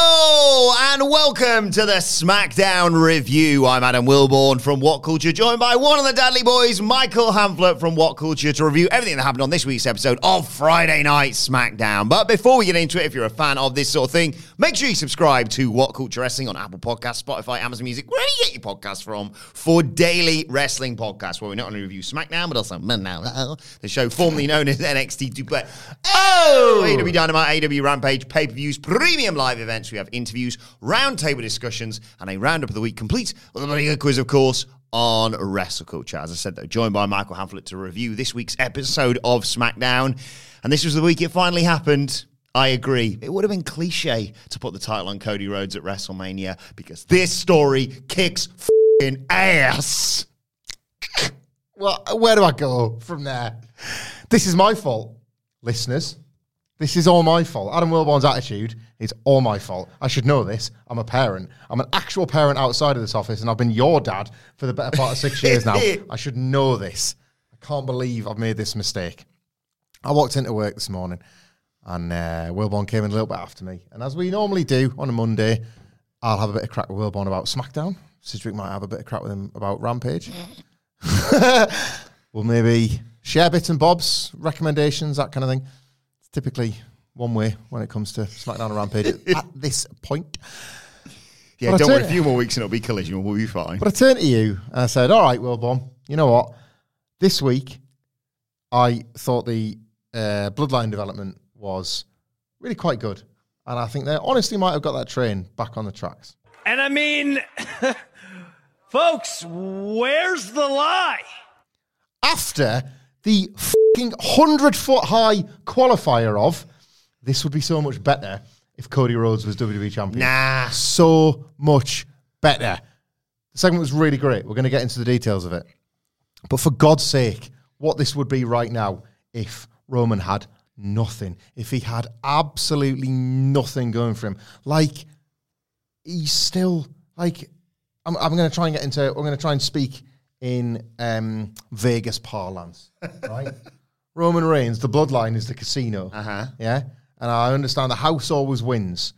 Hello and welcome to the SmackDown review. I'm Adam Wilbourn from What Culture, joined by one of the Dudley boys, Michael Hamflett from What Culture, to review everything that happened on this week's episode of Friday Night SmackDown. But before we get into it, if you're a fan of this sort of thing, make sure you subscribe to What Culture Wrestling on Apple Podcasts, Spotify, Amazon Music, wherever you get your podcasts from, for daily wrestling podcasts where we not only review SmackDown, but also the show formerly known as NXT 2 Oh! AEW Dynamite, AEW Rampage, pay per views, premium live events. We have interviews, roundtable discussions, and a roundup of the week complete with a quiz, of course, on wrestle culture. As I said, though, joined by Michael Hamflett to review this week's episode of SmackDown. And this was the week it finally happened. I agree. It would have been cliche to put the title on Cody Rhodes at WrestleMania because this story kicks fing ass. Well, where do I go from there? This is my fault, listeners. This is all my fault. Adam Wilbourn's attitude is all my fault. I should know this. I'm a parent. I'm an actual parent outside of this office, and I've been your dad for the better part of six years now. I should know this. I can't believe I've made this mistake. I walked into work this morning, and uh, Wilbourn came in a little bit after me. And as we normally do on a Monday, I'll have a bit of crack with Wilbourn about SmackDown. Sidgwick might have a bit of crack with him about Rampage. we'll maybe share bits and bobs, recommendations, that kind of thing. It's typically one way when it comes to SmackDown and Rampage at this point. Yeah, But don't tell worry, a few more weeks and it'll be collision. We'll be fine. But I turned to you and I said, All right, Wilbourn, you know what? This week, I thought the uh, Bloodline development was really quite good. And I think they honestly might have got that train back on the tracks. And I mean, folks, where's the lie? After the fucking 100 foot high qualifier of, this would be so much better if Cody Rhodes was WWE champion. Nah. so much better. The segment was really great. We're going to get into the details of it. But for God's sake, what this would be right now if Roman had nothing, if he had absolutely nothing going for him. Like, he's still, like, I'm, I'm going to try and get into, I'm going to try and speak in um, Vegas parlance, right? Roman Reigns, the bloodline is the casino. Uh-huh. Yeah. And I understand the house always wins.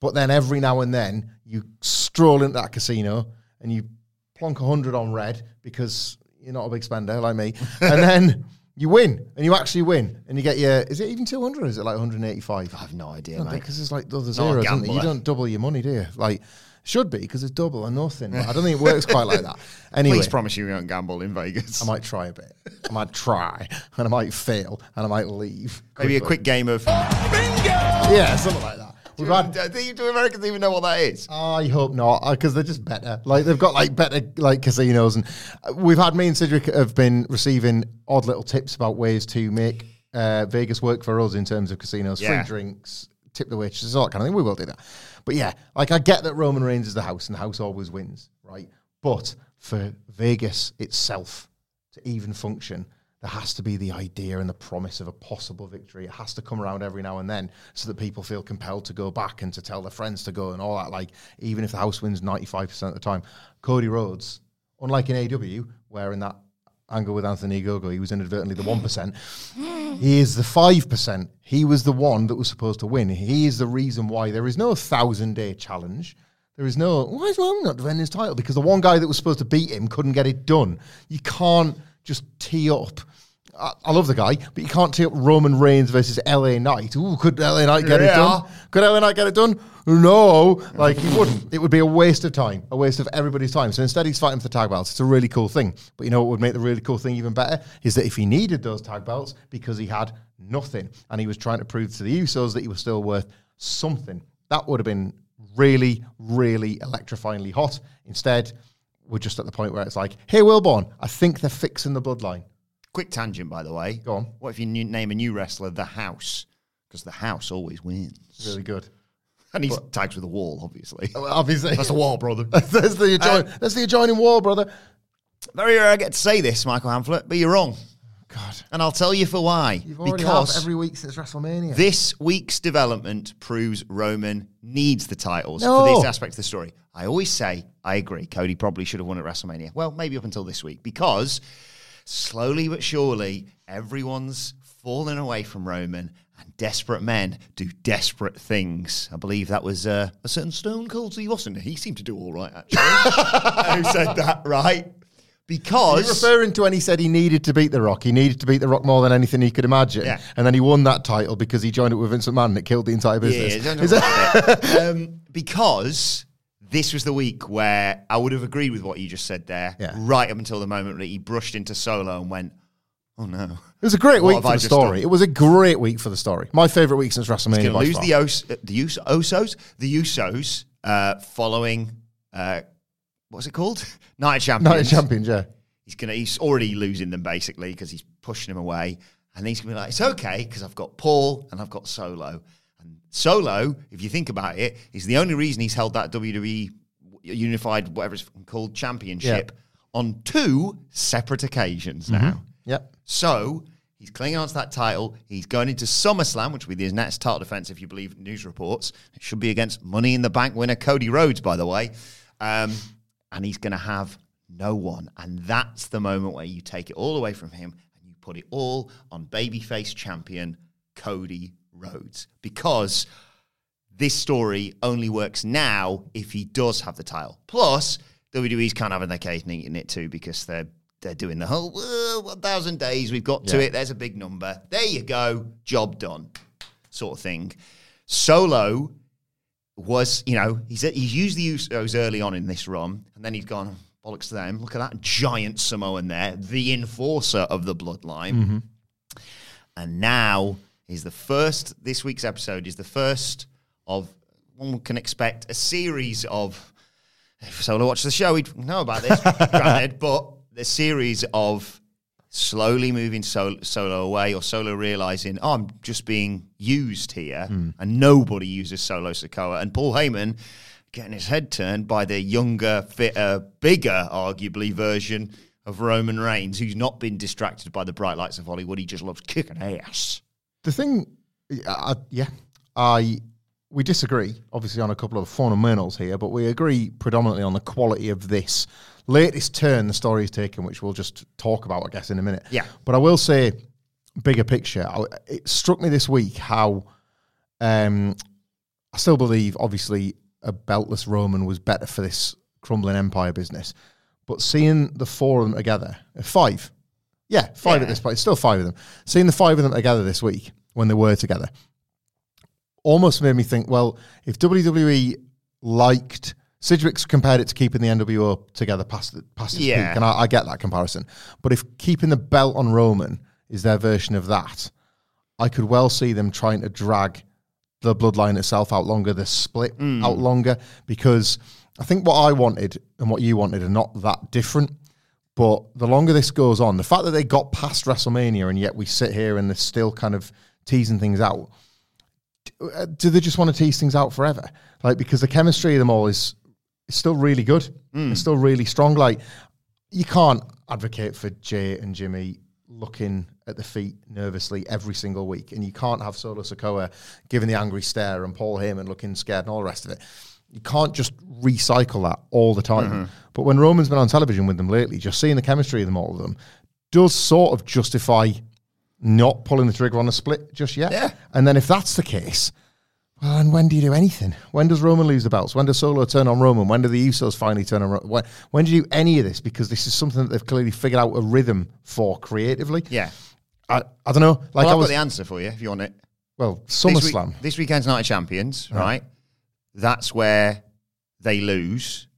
But then every now and then you stroll into that casino and you plonk a hundred on red because you're not a big spender like me. and then you win and you actually win and you get your, is it even 200 or is it like 185? I have no idea, mate. Because it's like the other Not a zeros, isn't it? You don't double your money, do you? Like, should be because it's double or nothing. But I don't think it works quite like that. Anyway, Please promise you you won't gamble in Vegas. I might try a bit. I might try and I might fail and I might leave. Maybe a quick game of. Bingo. Yeah, something like that. We've had do, do Americans even know what that is? I hope not, because they're just better. Like they've got like better like casinos, and uh, we've had me and Sidgwick have been receiving odd little tips about ways to make uh, Vegas work for us in terms of casinos, Yeah. free drinks, tip the waitresses, all that kind of thing. We will do that, but yeah, like I get that Roman Reigns is the house, and the house always wins, right? But for Vegas itself to even function, there has to be the idea and the promise of a possible victory. It has to come around every now and then so that people feel compelled to go back and to tell their friends to go and all that. Like, even if the house wins 95% of the time, Cody Rhodes, unlike in AEW, where in that angle with Anthony Ogogo, he was inadvertently the 1%, he is the 5%. He was the one that was supposed to win. He is the reason why there is no thousand day challenge. There is no, why is Roman not defending his title? Because the one guy that was supposed to beat him couldn't get it done. You can't just tee up I, I love the guy, but you can't take up Roman Reigns versus LA Knight. Ooh, could LA Knight get it done? Could LA Knight get it done? No, like he wouldn't. It would be a waste of time, a waste of everybody's time. So instead, he's fighting for the tag belts. It's a really cool thing. But you know what would make the really cool thing even better is that if he needed those tag belts because he had nothing and he was trying to prove to the Usos that he was still worth something, that would have been really, really electrifyingly hot. Instead, we're just at the point where it's like, hey, Wilbourn, I think they're fixing the bloodline. Quick tangent, by the way. Go on. What if you new- name a new wrestler The House? Because The House always wins. Really good. And he's tags with the wall, obviously. Well, obviously, That's the wall, brother. that's the adjoin- uh, that's the adjoining wall, brother. Very rare I get to say this, Michael Hamflett, but you're wrong. God, And I'll tell you for why. you've already because have every week since WrestleMania. this week's development proves Roman needs the titles No. for this aspect of the story. I always say, I agree, Cody probably should have won at WrestleMania. Well, maybe up until this week, because slowly but surely, everyone's fallen away from Roman, and desperate men do desperate things. I believe that was uh, a certain Stone Cold Steve Austin. He seemed to do all right, actually. Who said that, right? Because You're referring to when he said he needed to beat The Rock. He needed to beat The Rock more than anything he could imagine. Yeah. And then he won that title because he joined it with Vincent and it killed the entire business. Yeah, don't know about that. um, because this was the week where I would have agreed with what you just said there, Yeah. right up until the moment that he brushed into solo and went, "Oh no, It was a great What week for the story. done? It was a great week for the story. My favourite week since WrestleMania. to lose far. the Os- uh, the Us- Usos, the Usos, uh, following uh, what's it called, Night of Champions. Night of Champions, yeah. He's gonna. He's already losing them basically because he's pushing him away, and he's gonna be like, "It's okay because I've got Paul and I've got Solo." Solo, if you think about it, is the only reason he's held that WWE Unified, whatever it's called, championship on two separate occasions now. Yep. So he's clinging on to that title. He's going into SummerSlam, which will be his next title defense, if you believe news reports. It should be against Money in the Bank winner Cody Rhodes, by the way. Um, and he's going to have no one. And that's the moment where you take it all away from him and you put it all on babyface champion Cody Rhodes. Because this story only works now if he does have the title. Plus, WWE's kind of having their cake and eating it too because they're they're doing the whole uh, 1,000 days. We've got to Yeah. it. There's a big number. There you go. Job done, sort of thing. Solo was, you know, he's he's used the Usos early on in this run, and then he's gone bollocks to them. Look at that giant Samoan there, the enforcer of the bloodline. And now is the first, this week's episode is the first of, one can expect a series of, if someone watched the show, he'd know about this, granted, but the series of slowly moving Solo, Solo away or Solo realizing, oh, I'm just being used here, hmm. and nobody uses Solo Sikoa. And Paul Heyman getting his head turned by the younger, fitter, bigger, arguably, version of Roman Reigns, who's not been distracted by the bright lights of Hollywood. He just loves kicking ass. The thing, I, yeah, I we disagree obviously on a couple of fundamentals here, but we agree predominantly on the quality of this latest turn the story is taken, which we'll just talk about, I guess, in a minute. Yeah. but I will say, bigger picture, I, it struck me this week how um, I still believe, obviously, a beltless Roman was better for this crumbling empire business, but seeing the four of them together, uh, five, yeah, five Yeah. at this point. Still five of them. Seeing the five of them together this week when they were together almost made me think, well, if WWE liked Sidgwick's compared it to keeping the NWO together past the, past its Yeah. peak, and I, I get that comparison. But if keeping the belt on Roman is their version of that, I could well see them trying to drag the bloodline itself out longer, the split mm. out longer, because I think what I wanted and what you wanted are not that different. But the longer this goes on, the fact that they got past WrestleMania and yet we sit here and they're still kind of teasing things out, do, they just want to tease things out forever? Like, because the chemistry of them all is, is still really good. Mm. It's still really strong. Like, you can't advocate for Jay and Jimmy looking at the feet nervously every single week, and you can't have Solo Sikoa giving the angry stare and Paul Heyman looking scared and all the rest of it. You can't just recycle that all the time. Mm-hmm. But when Roman's been on television with them lately, just seeing the chemistry of them, all of them, does sort of justify not pulling the trigger on a split just yet. Yeah. And then if that's the case, well, and when do you do anything? When does Roman lose the belts? When does Solo turn on Roman? When do the Usos finally turn on Roman? When, when do you do any of this? Because this is something that they've clearly figured out a rhythm for creatively. Yeah. I, I don't know. Like well, I I've was got the answer for you if you want it. well This, week, SummerSlam. this weekend's Night of Champions, right? That's where they lose.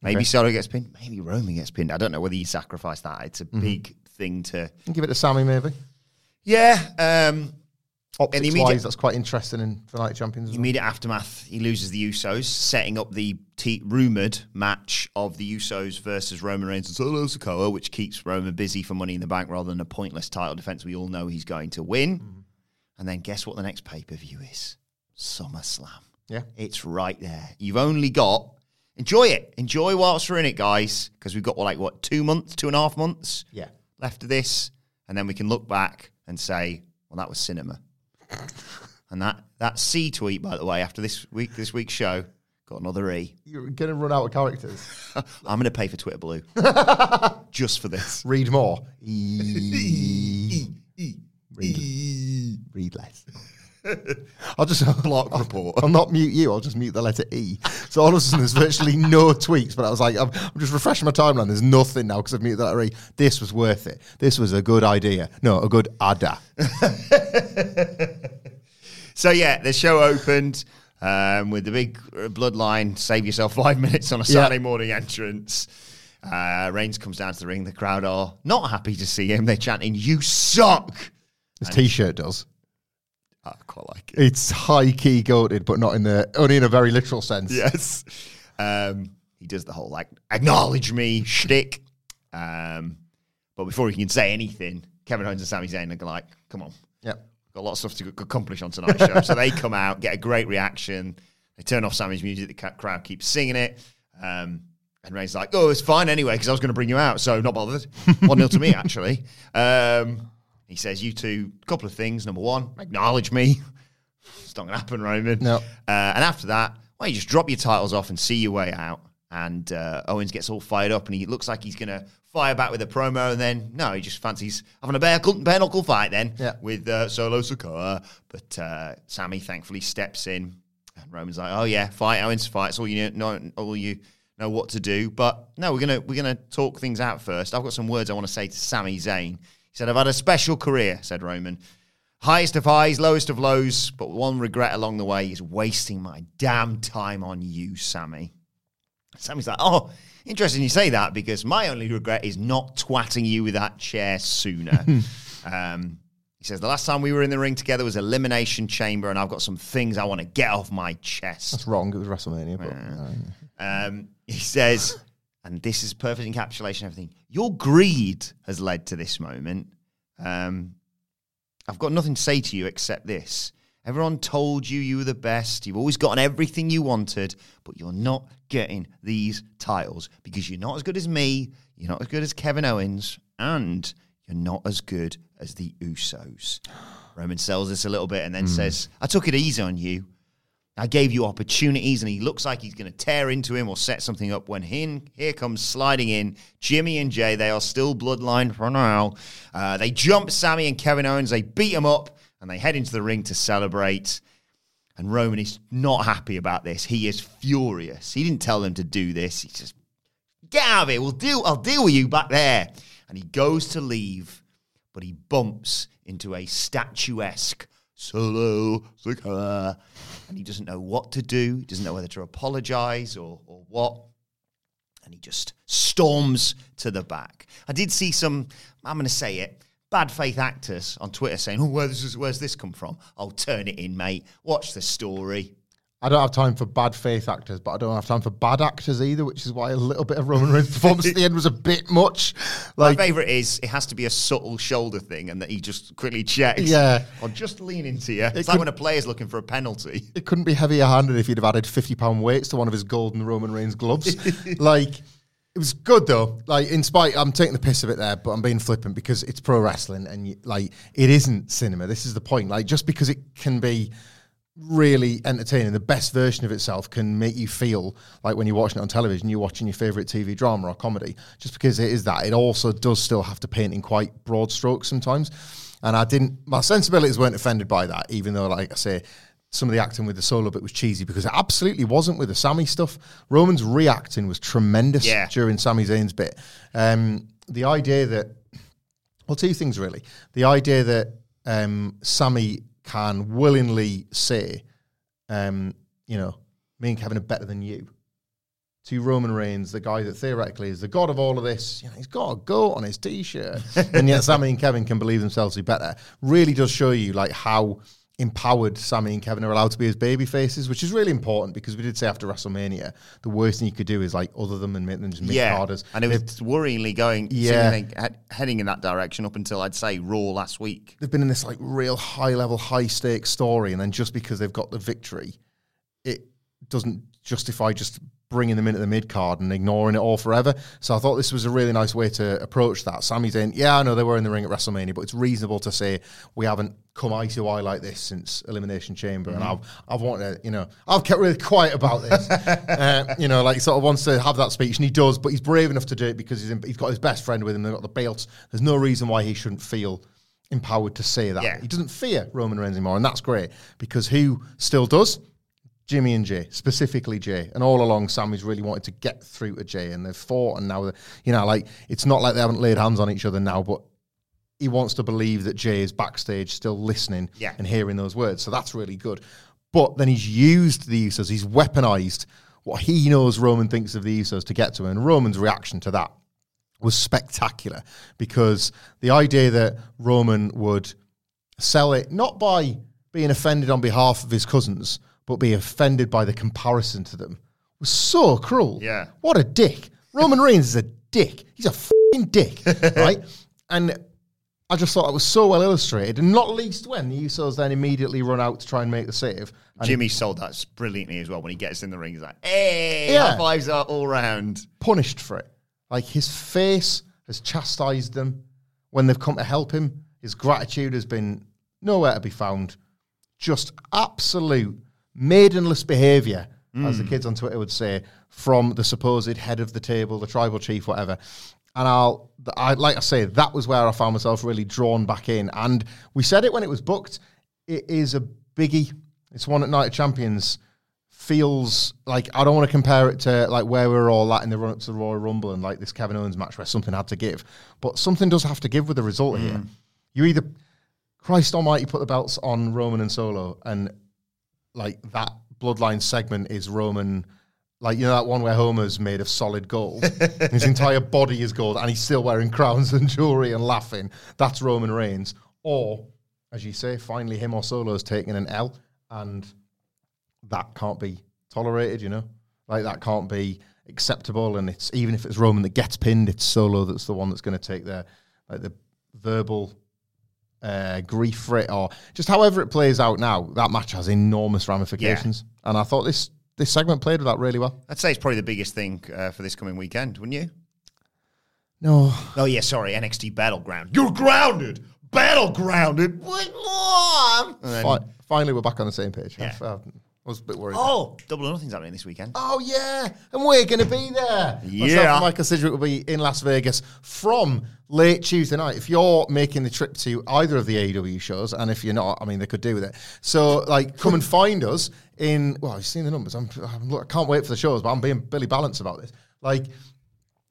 Maybe Okay. Solo gets pinned. Maybe Roman gets pinned. I don't know whether you sacrifice that. It's a Mm-hmm. big thing to. Give it to Sami maybe. Yeah. Um, Optics immediate- wise, that's quite interesting in for Night Champions. well. immediate aftermath, he loses the Usos, setting up the t- rumored match of the Usos versus Roman Reigns and Solo Sikoa, which keeps Roman busy for Money in the Bank rather than a pointless title defense. We all know he's going to win. Mm-hmm. And then guess what the next pay per view is? SummerSlam. Yeah. It's right there. You've only got enjoy it. Enjoy whilst we're in it, guys, because we've got like what two months, two and a half months Yeah. left of this, and then we can look back and say, well, that was cinema. and that that C tweet, by the way, after this week this week's show, got another E. You're gonna run out of characters. I'm going to pay for Twitter Blue just for this. Read more. E. Read, read less. I'll just Block report. I'll not mute you. I'll just mute the letter E. So all of a sudden, there's virtually no tweets. But I was like, I'm, I'm just refreshing my timeline. There's nothing now because I've muted the letter E. This was worth it. This was a good idea. No, a good ada. So yeah, the show opened um, with the big uh, bloodline. Save yourself five minutes on a. Saturday morning entrance. Uh, Reigns comes down to the ring. The crowd are not happy to see him. They're chanting, "You suck." This T-shirt does. I quite like it. It's high key goated, but not in the only in a very literal sense. Yes. Um, he does the whole like acknowledge me shtick. Um, but before he can say anything, Kevin Owens and Sami Zayn are like, "Come on, Yep. got a lot of stuff to accomplish on tonight's show." so they come out, get a great reaction. They turn off Sami's music. The crowd keeps singing it. Um, and Reigns like, "Oh, it's fine anyway because I was going to bring you out, so not bothered." One 0 to me actually. Um, he says, "You two, a couple of things. Number one, acknowledge me." It's not going to happen, Roman. No. Uh, and after that, why don't you just drop your titles off and see your way out? And uh, Owens gets all fired up and he looks like he's going to fire back with a promo. And then, no, he just fancies having a bare, bare knuckle fight then Yeah. with uh, Solo Sikoa. But uh, Sami thankfully steps in. And Roman's like, oh, yeah, fight, Owens, fight. It's all you know, all you know what to do. But no, we're going to we're gonna talk things out first. I've got some words I want to say to Sami Zayn. He said, I've had a special career, said Roman. Highest of highs, lowest of lows, but one regret along the way is wasting my damn time on you, Sami. Sami's like, oh, interesting you say that because my only regret is not twatting you with that chair sooner. um, he says, the last time we were in the ring together was Elimination Chamber, and I've got some things I want to get off my chest. That's wrong. It was WrestleMania. But, uh, Um, he says, and this is perfect encapsulation of everything. Your greed has led to this moment. Um, I've got nothing to say to you except this. Everyone told you you were the best. You've always gotten everything you wanted, but you're not getting these titles because you're not as good as me. You're not as good as Kevin Owens, and you're not as good as the Usos. Roman sells this a little bit and then says, I took it easy on you. I gave you opportunities, and he looks like he's going to tear into him or set something up. When in, here comes sliding in Jimmy and Jay. They are still bloodline for now. Uh, they jump Sami and Kevin Owens. They beat him up, and they head into the ring to celebrate. And Roman is not happy about this. He is furious. He didn't tell them to do this. He just get out of here. We'll deal. I'll deal with you back there. And he goes to leave, but he bumps into a statuesque solo Sikoa, and he doesn't know what to do. He doesn't know whether to apologize or or what. And he just storms to the back. I did see some. I'm going to say it. Bad faith actors on Twitter saying, "Oh, where's this, where's this come from?" I'll turn it in, mate. Watch the story. I don't have time for bad faith actors, but I don't have time for bad actors either, which is why a little bit of Roman Reigns' performance at the end was a bit much. Like, My favorite is it has to be a subtle shoulder thing, and that he just quickly checks. Yeah. or just lean into you. It's It like could- when a player's looking for a penalty. it couldn't be heavier handed if he'd have added 50 pound weights to one of his golden Roman Reigns gloves. like, it was good though. Like, in spite, I'm taking the piss of it there, but I'm being flippant because it's pro wrestling and you, like, it isn't cinema. This is the point. Like, just because it can be really entertaining, the best version of itself can make you feel like when you're watching it on television, you're watching your favorite TV drama or comedy. Just because it is that, it also does still have to paint in quite broad strokes sometimes. And I didn't, my sensibilities weren't offended by that, even though, like I say, some of the acting with the solo bit was cheesy because it absolutely wasn't with the Sami stuff. Roman's reacting was tremendous Yeah. during Sami Zayn's bit. Um, the idea that Well, two things really. The idea that um, Sami can willingly say, um, you know, me and Kevin are better than you. To Roman Reigns, the guy that theoretically is the god of all of this, you know, he's got a goat on his t-shirt, and yet Sami and Kevin can believe themselves to be better. Really does show you like how empowered Sami and Kevin are allowed to be as baby faces, which is really important because we did say after WrestleMania, the worst thing you could do is like other them and make them just make Yeah, carders. and it was worryingly going, Yeah. heading in that direction up until I'd say Raw last week. they've been in this like real high level, high stakes story, and then just because they've got the victory, it doesn't justify just bringing them into the mid card and ignoring it all forever. So I thought this was a really nice way to approach that. Sami's in, yeah, I know they were in the ring at WrestleMania, but it's reasonable to say we haven't come eye to eye like this since Elimination Chamber, and I've I've wanted to, you know, I've kept really quiet about this. uh, you know, like sort of wants to have that speech, and he does, but he's brave enough to do it because he's in, he's got his best friend with him. They've got the belts. There's no reason why he shouldn't feel empowered to say that. Yeah. He doesn't fear Roman Reigns anymore, and that's great because who still does? Jimmy and Jay, specifically Jay, and all along Sami's really wanted to get through to Jay, and they've fought, and now, you know, like it's not like they haven't laid hands on each other now, but he wants to believe that Jay is backstage still listening Yeah. and hearing those words, so that's really good. But then he's used the Usos, he's weaponized what he knows Roman thinks of the Usos to get to him, and Roman's reaction to that was spectacular because the idea that Roman would sell it not by being offended on behalf of his cousins, but be offended by the comparison to them was so cruel. Yeah. What a dick. Roman Reigns is a dick. He's a fucking dick, right? And I just thought it was so well illustrated, and not least when the Usos then immediately run out to try and make the save. And Jimmy sold that brilliantly as well when he gets in the ring. He's like, hey, Yeah. high fives are all round. punished for it. Like his face has chastised them when they've come to help him. His gratitude has been nowhere to be found. Just absolute maidenless behavior, as the hmm. kids on Twitter would say, from the supposed head of the table, the tribal chief, whatever. And I'll, I like I say, that was where I found myself really drawn back in. And we said it when it was booked. It is a biggie. It's one at Night of Champions feels like I don't want to compare it to like where we were all at in the run up to the Royal Rumble and like this Kevin Owens match where something had to give, but something does have to give with the result here. Hmm. You either Christ Almighty put the belts on Roman and Solo, and like that bloodline segment is Roman. Like you know that one where Homer's made of solid gold, his entire body is gold, and he's still wearing crowns and jewelry and laughing. That's Roman Reigns. Or, as you say, finally him or Solo's taking an L, and that can't be tolerated, you know? Like that can't be acceptable. And it's even if it's Roman that gets pinned, it's Solo that's the one that's going to take the like the verbal uh, grief for it, or just however it plays out now. That match has enormous ramifications, and I thought this this segment played with that really well. I'd say it's probably the biggest thing uh, for this coming weekend, wouldn't you? No, Oh, yeah, sorry, NXT Battleground. You're grounded! Battlegrounded! What? Finally we're back on the same page. Yeah. I, I was a bit worried. oh, Double or Nothing's happening this weekend. Oh yeah, and we're going to be there. Yeah. Myself and Michael Sidgwick will be in Las Vegas from late Tuesday night. If you're making the trip to either of the AEW shows, and if you're not, I mean, they could do with it. So, like, come and find us in. Well, you've seen the numbers. I'm, I'm look, I can't wait for the shows, but I'm being Billy Balance about this. Like,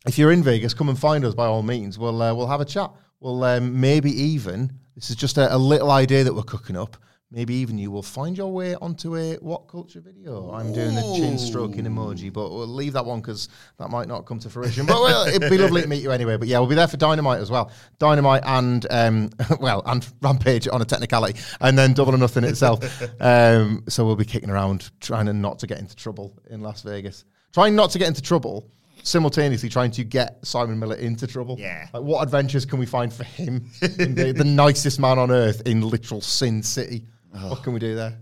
if you're in Vegas, come and find us by all means. We'll uh, we'll have a chat. We'll um, maybe even this is just a, a little idea that we're cooking up. Maybe even you will find your way onto a what culture video. I'm doing the chin stroking emoji, but we'll leave that one because that might not come to fruition. But well, it'd be lovely to meet you anyway. But yeah, we'll be there for Dynamite as well. Dynamite and um, well, and Rampage on a technicality, and then Double or Nothing itself. um, so we'll be kicking around trying to not to get into trouble in Las Vegas. Trying not to get into trouble simultaneously trying to get Simon Miller into trouble. Yeah. Like, what adventures can we find for him? the, the nicest man on earth in literal Sin City. What can we do there?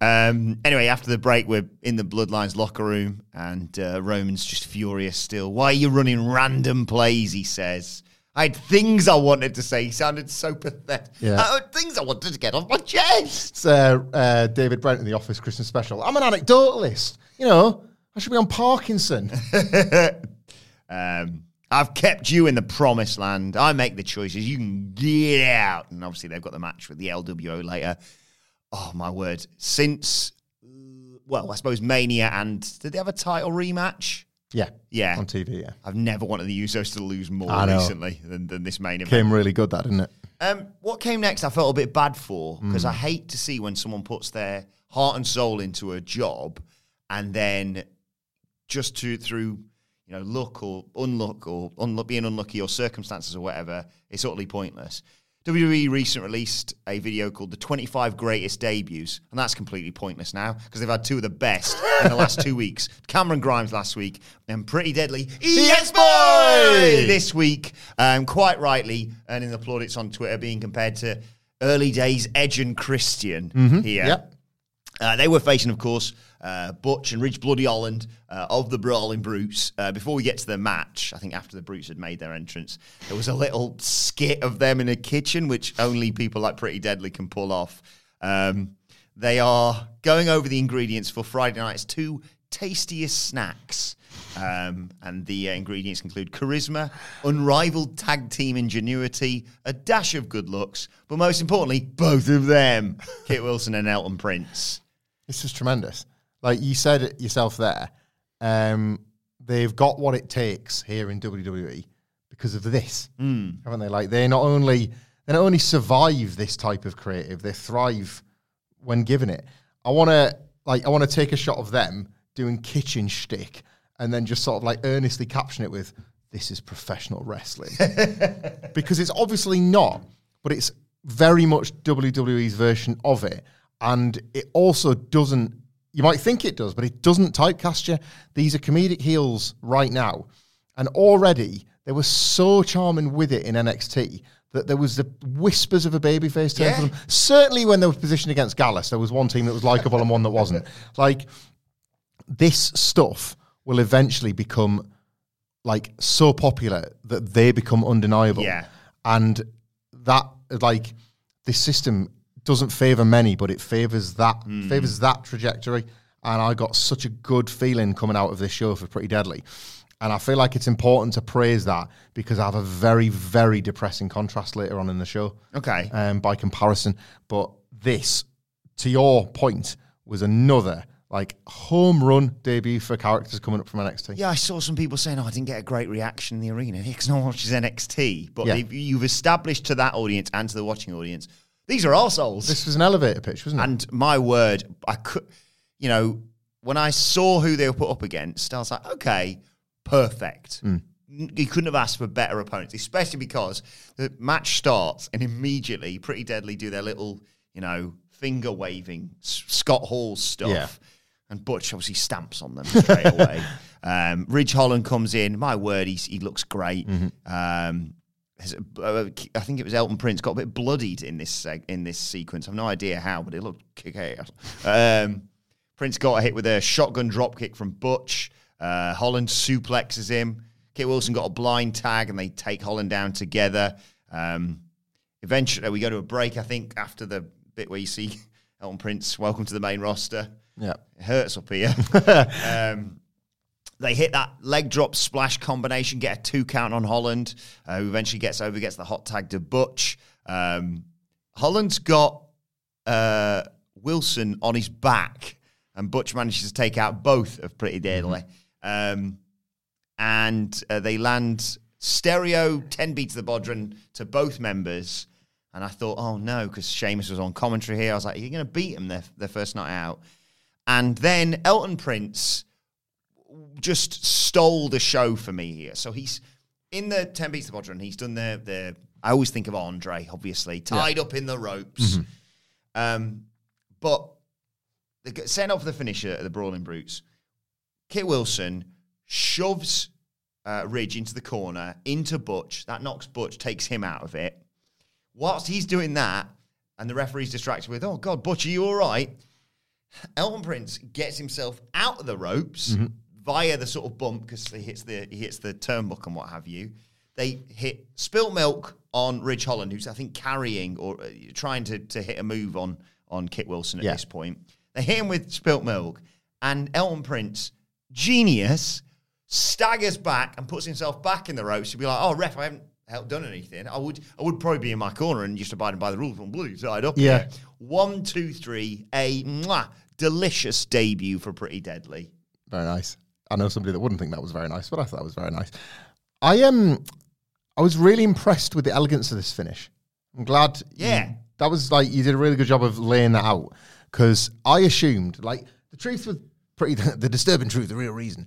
Um, anyway, after the break, we're in the Bloodlines locker room, and uh, Roman's just furious still. Why are you running random plays? He says. I had things I wanted to say. He sounded so pathetic. Yeah. I had things I wanted to get off my chest. It's uh, uh, David Brent in the Office Christmas special. I'm an anecdotalist. You know, I should be on Parkinson. Um, I've kept you in the promised land. I make the choices. You can get out. And obviously, they've got the match with the LWO later. Oh, my word. Since, well, I suppose Mania and did they have a title rematch? Yeah. Yeah. On TV, yeah. I've never wanted the Usos to lose more recently than, than this main event. Came really good, that, didn't it? Um, what came next, I felt a bit bad for because Mm. I hate to see when someone puts their heart and soul into a job and then just to through you know luck or unluck or unluck, being unlucky or circumstances or whatever, it's utterly pointless. WWE recently released a video called "The 25 Greatest Debuts," and that's completely pointless now because they've had two of the best in the last two weeks. Cameron Grimes last week and Pretty Deadly EX Boy this week, um, quite rightly earning the plaudits on Twitter, being compared to early days Edge and Christian here. Yep. Uh, they were facing, of course, uh, Butch and Ridge Bloody Holland uh, of the Brawling Brutes. Uh, before we get to the match, I think after the Brutes had made their entrance, there was a little skit of them in a kitchen, which only people like Pretty Deadly can pull off. Um, they are going over the ingredients for Friday night's two tastiest snacks. Um, and the uh, ingredients include charisma, unrivaled tag team ingenuity, a dash of good looks, but most importantly, both of them, Kit Wilson and Elton Prince. This is tremendous. Like you said it yourself there, um, they've got what it takes here in WWE because of this, haven't they? Like they not only they not only survive this type of creative, they thrive when given it. I want to like I want to take a shot of them doing kitchen shtick and then just sort of like earnestly caption it with "This is professional wrestling," because it's obviously not, but it's very much WWE's version of it, and it also doesn't. You might think it does, but it doesn't typecast you. These are comedic heels right now, and already they were so charming with it in NXT that there was the whispers of a babyface turn Yeah. for them. Certainly, when they were positioned against Gallus, there was one team that was likable and one that wasn't. Like this stuff will eventually become like so popular that they become undeniable. Yeah. And that like this system doesn't favor many, but it favors that favors that trajectory. And I got such a good feeling coming out of this show for Pretty Deadly. And I feel like it's important to praise that because I have a very, very depressing contrast later on in the show. Okay. Um, by comparison. But this, to your point, was another like home run debut for characters coming up from NXT. Yeah, I saw some people saying, "Oh, I didn't get a great reaction in the arena because no one watches NXT." But Yeah. you've established to that audience and to the watching audience, these are arseholes. This was an elevator pitch, wasn't it? And my word, I could, you know, when I saw who they were put up against, I was like, okay, perfect. Hmm. N- You couldn't have asked for better opponents, especially because the match starts and immediately Pretty Deadly do their little, you know, finger waving Scott Hall stuff. Yeah. And Butch obviously stamps on them straight away. Um, Ridge Holland comes in. My word, he's, he looks great. Um, his- uh, I think it was Elton Prince got a bit bloodied in this seg- in this sequence. I've no idea how, but it looked kick ass. Um, Prince got a hit with a shotgun drop kick from Butch. Uh, Holland suplexes him. Kit Wilson got a blind tag, and they take Holland down together. Um, eventually, we go to a break. I think after the bit where you see Elton Prince, welcome to the main roster. Yeah. It hurts up here. um, they hit that leg drop splash combination, get a two count on Holland, uh, who eventually gets over, gets the hot tag to Butch. Um, Holland's got uh, Wilson on his back, and Butch manages to take out both of Pretty Deadly. Um, and uh, they land stereo 10 beats of the Bodhrán to both members. And I thought, oh no, because Sheamus was on commentary here. I was like, Are you're going to beat him their, their first night out. And then Elton Prince just stole the show for me here. So he's in the 10 beats of the Bodhrán. He's done the, the, I always think of Andre, obviously, tied up in the ropes. Um, but they get sent off the finisher at the Brawling Brutes. Kit Wilson shoves uh, Ridge into the corner, into Butch. That knocks Butch, takes him out of it. Whilst he's doing that, and the referee's distracted with, oh, God, Butch, are you all right? Elton Prince gets himself out of the ropes via the sort of bump because he hits the he hits the turnbuckle and what have you. They hit spilt milk on Ridge Holland, who's I think carrying or uh, trying to, to hit a move on on Kit Wilson at Yeah. this point. They hit him with spilt milk, and Elton Prince, genius, staggers back and puts himself back in the ropes to be like, "Oh, ref, I haven't done anything. I would I would probably be in my corner and just abiding by the rules. I'm bloody tied up. Yeah. here." One, two, three. A mwah, delicious debut for Pretty Deadly. Very nice. I know somebody that wouldn't think that was very nice, but I thought that was very nice. I am. Um, I was really impressed with the elegance of this finish. I'm glad. Yeah. you- that was like you did a really good job of laying that out because I assumed like the truth with pretty the disturbing truth, the real reason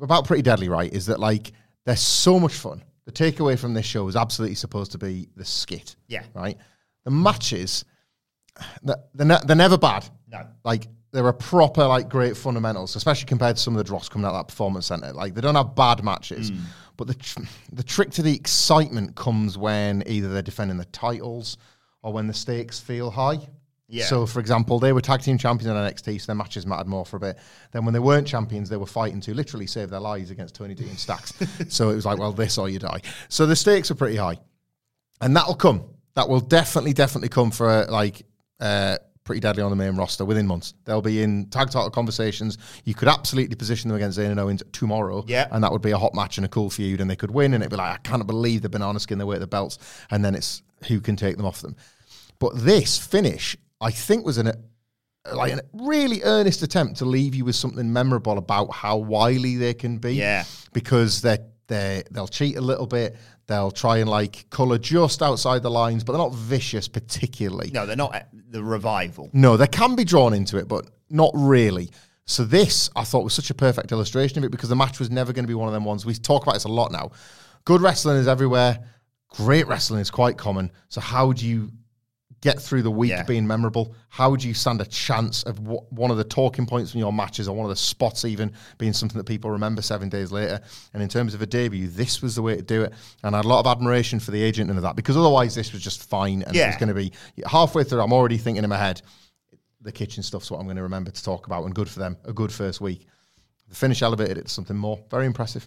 about Pretty Deadly, right, is that like they're so much fun. The takeaway from this show is absolutely supposed to be the skit. Yeah. Right. The matches, they're, they're, ne- they're never bad. No. Like they're a proper like great fundamentals, especially compared to some of the dross coming out of that performance center. Like they don't have bad matches, Mm. but the tr- the trick to the excitement comes when either they're defending the titles or when the stakes feel high. Yeah. So, for example, they were tag team champions in NXT, so their matches mattered more for a bit. Then, when they weren't champions, they were fighting to literally save their lives against Tony D and Stacks. so it was like, well, this or you die. So the stakes are pretty high, and that'll come. That will definitely, definitely come for uh, like uh, pretty deadly on the main roster within months. They'll be in tag title conversations. You could absolutely position them against Zayn and Owens tomorrow, Yeah. and that would be a hot match and a cool feud, and they could win. And it'd be like, I can't believe the banana skin they wear the belts, and then it's who can take them off them. But this finish, I think, was an like a really earnest attempt to leave you with something memorable about how wily they can be. Yeah. because they they they'll cheat a little bit. They'll try and like color just outside the lines, but they're not vicious particularly. No, they're not uh, the revival. No, they can be drawn into it, but not really. So this, I thought, was such a perfect illustration of it because the match was never going to be one of them ones. We talk about this a lot now. Good wrestling is everywhere. Great wrestling is quite common. So how do you get through the week Yeah. being memorable? How do you stand a chance of wh- one of the talking points from your matches or one of the spots even being something that people remember seven days later? And in terms of a debut, this was the way to do it. And I had a lot of admiration for the agent and of that because otherwise this was just fine and it was going to be halfway through. I'm already thinking in my head, the kitchen stuff's what I'm going to remember to talk about, and good for them. A good first week. The finish elevated it to something more. Very impressive.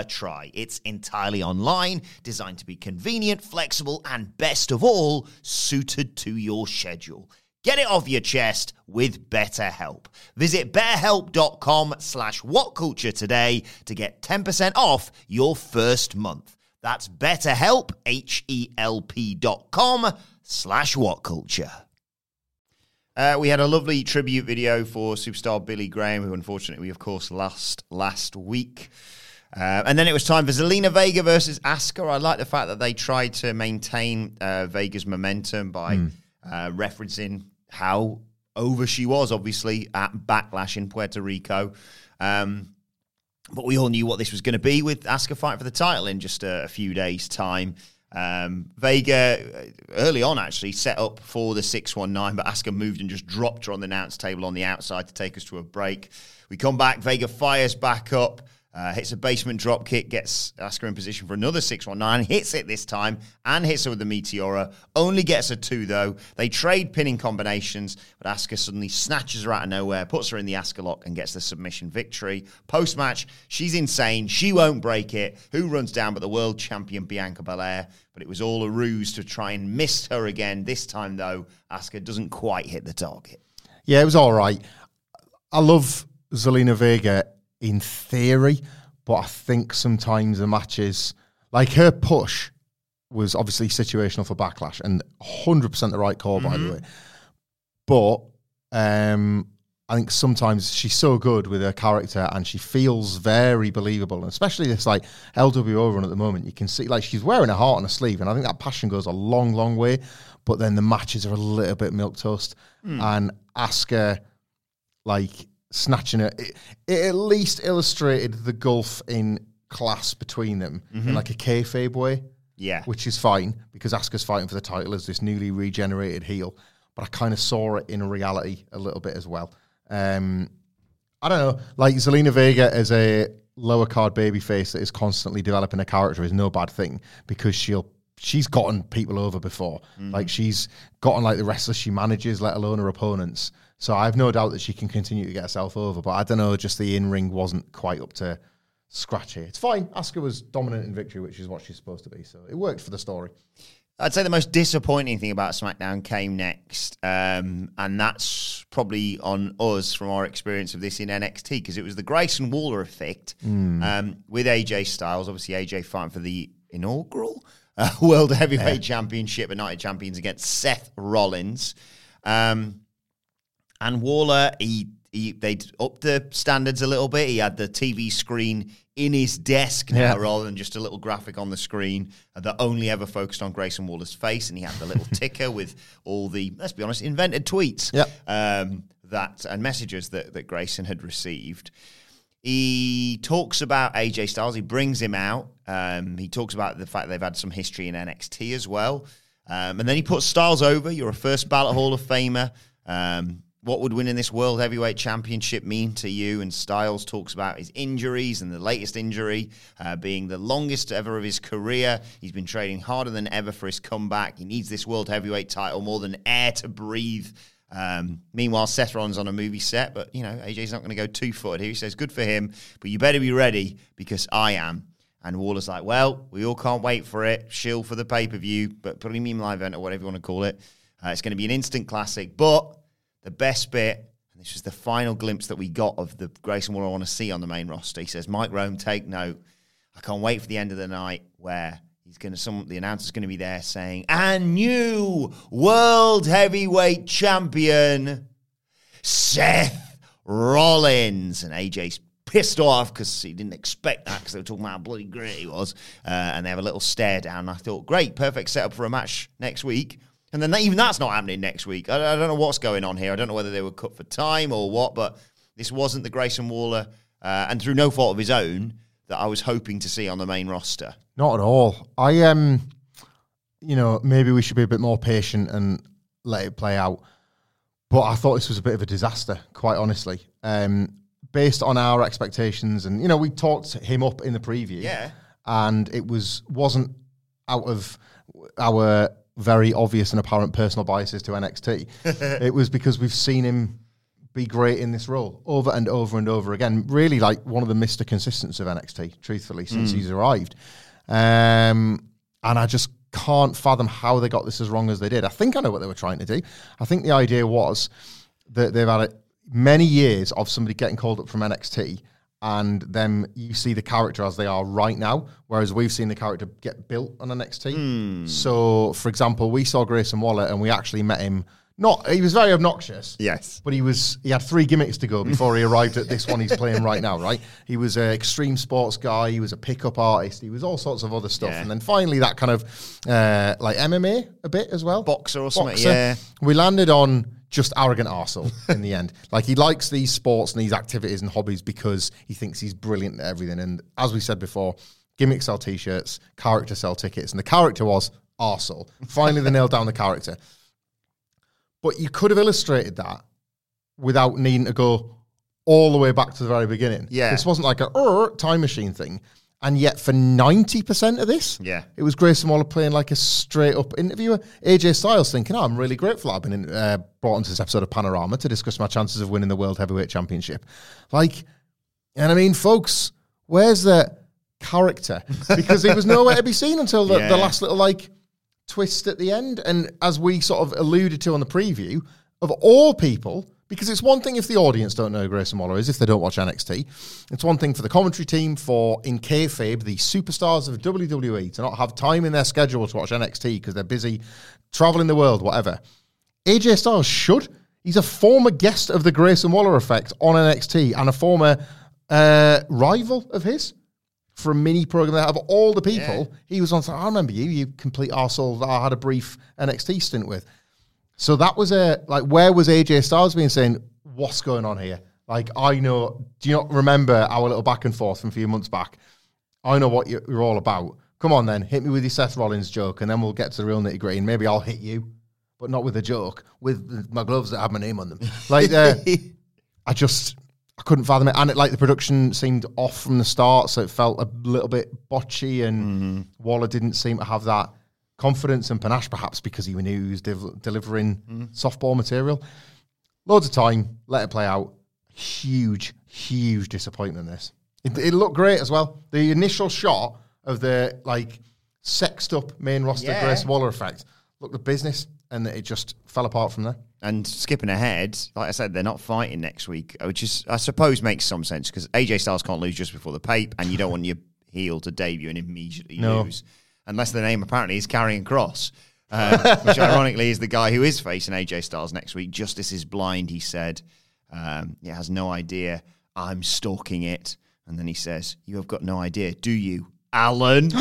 a try. It's entirely online, designed to be convenient, flexible, and best of all, suited to your schedule. Get it off your chest with BetterHelp. Visit betterhelp.com slash whatculture today to get 10% off your first month. That's betterhelp, H-E-L-P dot com slash whatculture. Uh, we had a lovely tribute video for superstar Billy Graham, who unfortunately we, of course, lost last week. Uh, and then it was time for Zelina Vega versus Asuka. I like the fact that they tried to maintain uh, Vega's momentum by uh, referencing how over she was, obviously, at Backlash in Puerto Rico. Um, but we all knew what this was going to be with Asuka fighting for the title in just a, a few days' time. Um, Vega uh, early on actually set up for the 619, but Asuka moved and just dropped her on the announce table on the outside to take us to a break. We come back, Vega fires back up. Uh, hits a basement drop kick, gets Asuka in position for another 619, hits it this time, and hits her with the Meteora. Only gets a two, though. They trade pinning combinations, but Asuka suddenly snatches her out of nowhere, puts her in the Asuka lock, and gets the submission victory. Post match, she's insane. She won't break it. Who runs down but the world champion Bianca Belair? But it was all a ruse to try and miss her again. This time, though, Asuka doesn't quite hit the target. Yeah, it was all right. I love Zelina Vega in theory, but I think sometimes the matches, like her push, was obviously situational for backlash and 100% the right call, by the way. But um, I think sometimes she's so good with her character and she feels very believable. And especially this like LWO run at the moment, you can see like she's wearing a heart on her sleeve. And I think that passion goes a long, long way. But then the matches are a little bit milk toast. And Asuka, like snatching it, it, it at least illustrated the gulf in class between them in like a kayfabe way Yeah. which is fine because Asuka's fighting for the title as this newly regenerated heel. But I kind of saw it in reality a little bit as well. Um, I don't know, like Zelina Vega as a lower card babyface that is constantly developing a character is no bad thing because she'll she's gotten people over before. Like she's gotten like the wrestlers she manages, let alone her opponents. So I have no doubt that she can continue to get herself over. But I don't know, just the in ring wasn't quite up to scratch here. It's fine. Asuka was dominant in victory, which is what she's supposed to be. So it worked for the story. I'd say the most disappointing thing about SmackDown came next, um, and that's probably on us from our experience of this in NXT because it was the Grayson Waller effect um, with AJ Styles. Obviously, AJ fighting for the inaugural uh, World Heavyweight Championship, United Champions against Seth Rollins, um, and Waller. He he they upped the standards a little bit. He had the TV screen in his desk now Yeah. rather than just a little graphic on the screen that only ever focused on Grayson Waller's face, and he had the little ticker with all the let's be honest invented tweets Yep. um, that and messages that that Grayson had received. He talks about AJ Styles. He brings him out. Um, he talks about the fact they've had some history in NXT as well. Um, and then he puts Styles over. You're a first ballot Hall of Famer. Um, what would winning this World Heavyweight Championship mean to you? And Styles talks about his injuries and the latest injury uh, being the longest ever of his career. He's been training harder than ever for his comeback. He needs this World Heavyweight title more than air to breathe. Um, meanwhile, Seth Rollins on a movie set, but you know AJ's not going to go two footed here. He says, "Good for him, but you better be ready because I am." And Waller's like, "Well, we all can't wait for it. Shill for the pay per view, but premium live event or whatever you want to call it. Uh, it's going to be an instant classic, but." The best bit, and this was the final glimpse that we got of the Grayson Waller I want to see on the main roster. He says, Mike Rome, take note. I can't wait for the end of the night where he's going to, some, the announcer's going to be there saying, and new world heavyweight champion, Seth Rollins. And AJ's pissed off because he didn't expect that because they were talking about how bloody great he was. Uh, and they have a little stare down. I thought, great, perfect setup for a match next week. And then that, even that's not happening next week. I, I don't know what's going on here. I don't know whether they were cut for time or what, but this wasn't the Grayson Waller, uh, and through no fault of his own, that I was hoping to see on the main roster. Not at all. I um, you know, maybe we should be a bit more patient and let it play out. But I thought this was a bit of a disaster, quite honestly. Um, based on our expectations, and you know, we talked him up in the preview, Yeah. and it was wasn't out of our very obvious and apparent personal biases to NXT. it was because we've seen him be great in this role over and over and over again. Really, like one of the Mr. Consistents of NXT, truthfully, since he's arrived. Um, and I just can't fathom how they got this as wrong as they did. I think I know what they were trying to do. I think the idea was that they've had many years of somebody getting called up from NXT. And then you see the character as they are right now, whereas we've seen the character get built on the NXT. Hmm. So, for example, we saw Grayson Waller and we actually met him. Not he was very obnoxious. Yes. But he was he had three gimmicks to go before he arrived at this one he's playing right now, right? He was an extreme sports guy, he was a pickup artist, he was all sorts of other stuff. Yeah. And then finally that kind of uh, like MMA a bit as well. Boxer or something, yeah. We landed on just arrogant arsehole in the end. Like he likes these sports and these activities and hobbies because he thinks he's brilliant at everything. And as we said before, gimmick sell t-shirts, character sell tickets, and the character was Arsehole. Finally, they nailed down the character. But you could have illustrated that without needing to go all the way back to the very beginning. Yeah. This wasn't like a "Uh," time machine thing. And yet, for 90% of this, Yeah. it was Grayson Waller playing like a straight up interviewer. AJ Styles thinking, oh, I'm really grateful I've been in, uh, brought onto this episode of Panorama to discuss my chances of winning the World Heavyweight Championship. Like, and I mean, folks, where's the character? Because he was nowhere to be seen until the, Yeah. the last little like twist at the end. And as we sort of alluded to on the preview, of all people, because it's one thing if the audience don't know who Grayson Waller is, if they don't watch NXT. It's one thing for the commentary team, for in kayfabe, the superstars of WWE, to not have time in their schedule to watch NXT because they're busy traveling the world, whatever. AJ Styles should. He's a former guest of the Grayson Waller effect on NXT and a former uh, rival of his for a mini program that of all the people he was on. I remember you, you complete arsehole that I had a brief NXT stint with. So that was a like where was AJ Styles being saying what's going on here? Like I know. Do you not remember our little back and forth from a few months back? I know what you- you're all about. Come on then, hit me with your Seth Rollins joke, and then we'll get to the real nitty gritty. And maybe I'll hit you, but not with a joke, with my gloves that have my name on them. Like uh, I just I couldn't fathom it, and it like the production seemed off from the start, so it felt a little bit botchy, and mm-hmm. Waller didn't seem to have that confidence and panache, perhaps because he knew he was dev- delivering mm-hmm. softball material. Loads of time, let it play out. Huge, huge disappointment. This it, it looked great as well. The initial shot of the like sexed up main roster Yeah. Grace Waller effect looked the business, and it just fell apart from there. And skipping ahead, like I said, they're not fighting next week, which is, I suppose, makes some sense because AJ Styles can't lose just before the pape, and you don't want your heel to debut and immediately No. lose, unless the name apparently is Karrion Kross, uh, which ironically is the guy who is facing AJ Styles next week. Justice is blind, he said. Um, he has no idea. I'm stalking it, and then he says, "You have got no idea, do you, Alan?"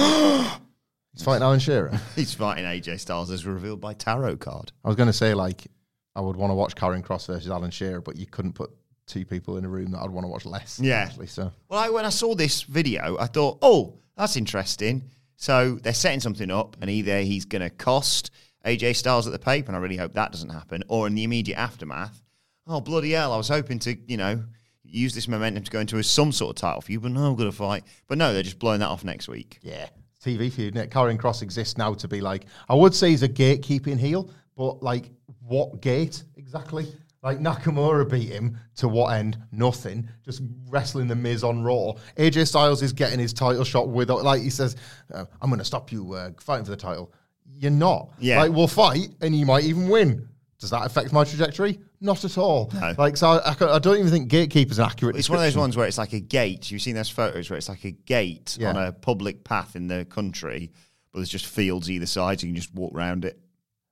He's fighting Alan Shearer. He's fighting AJ Styles as revealed by tarot card. I was going to say like I would want to watch Karrion Kross versus Alan Shearer, but you couldn't put two people in a room that I'd want to watch less. Yeah. actually. So Well, I, when I saw this video, I thought, oh, that's interesting. So they're setting something up, and either he's going to cost AJ Styles at the paper, and I really hope that doesn't happen, or in the immediate aftermath, oh, bloody hell, I was hoping to, you know, use this momentum to go into a, some sort of title for you, but no, I'm going to fight. But no, they're just blowing that off next week. yeah, TV feud. Nick Karrion Kross exists now to be like I would say he's a gatekeeping heel, but like what gate exactly? Like Nakamura beat him to what end? Nothing. Just wrestling the Miz on Raw. AJ Styles is getting his title shot with like he says, uh, "I'm going to stop you uh, fighting for the title." You're not. Yeah. Like we'll fight, and you might even win. Does that affect my trajectory? Not at all. No. Like so, I, I don't even think gatekeeper's an accurate. It's one of those ones where it's like a gate. You've seen those photos where it's like a gate Yeah. on a public path in the country, but there's just fields either side, so you can just walk around it.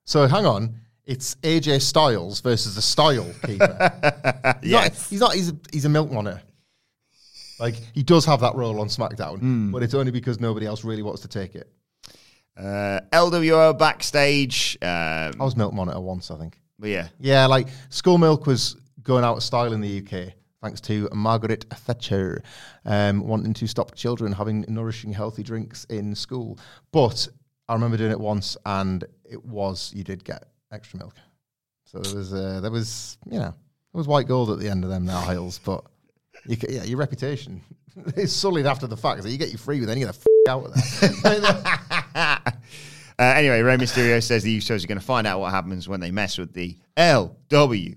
So hang on, it's AJ Styles versus the Style Keeper. He's not- Yes. he's not. He's a, he's a milk monitor. Like he does have that role on SmackDown, but it's only because nobody else really wants to take it. Uh, LWO backstage. Um, I was milk monitor once, I think. but yeah, Yeah, like school milk was going out of style in the UK thanks to Margaret Thatcher um, wanting to stop children having nourishing, healthy drinks in school. But I remember doing it once, and it was you did get extra milk. So there was uh, there was you know there was white gold at the end of them aisles, but you, ca- yeah, your reputation is sullied after the fact. So you get you free, with then you get the f- out of there. Uh, anyway, Rey Mysterio says the Usos are going to find out what happens when they mess with the LWO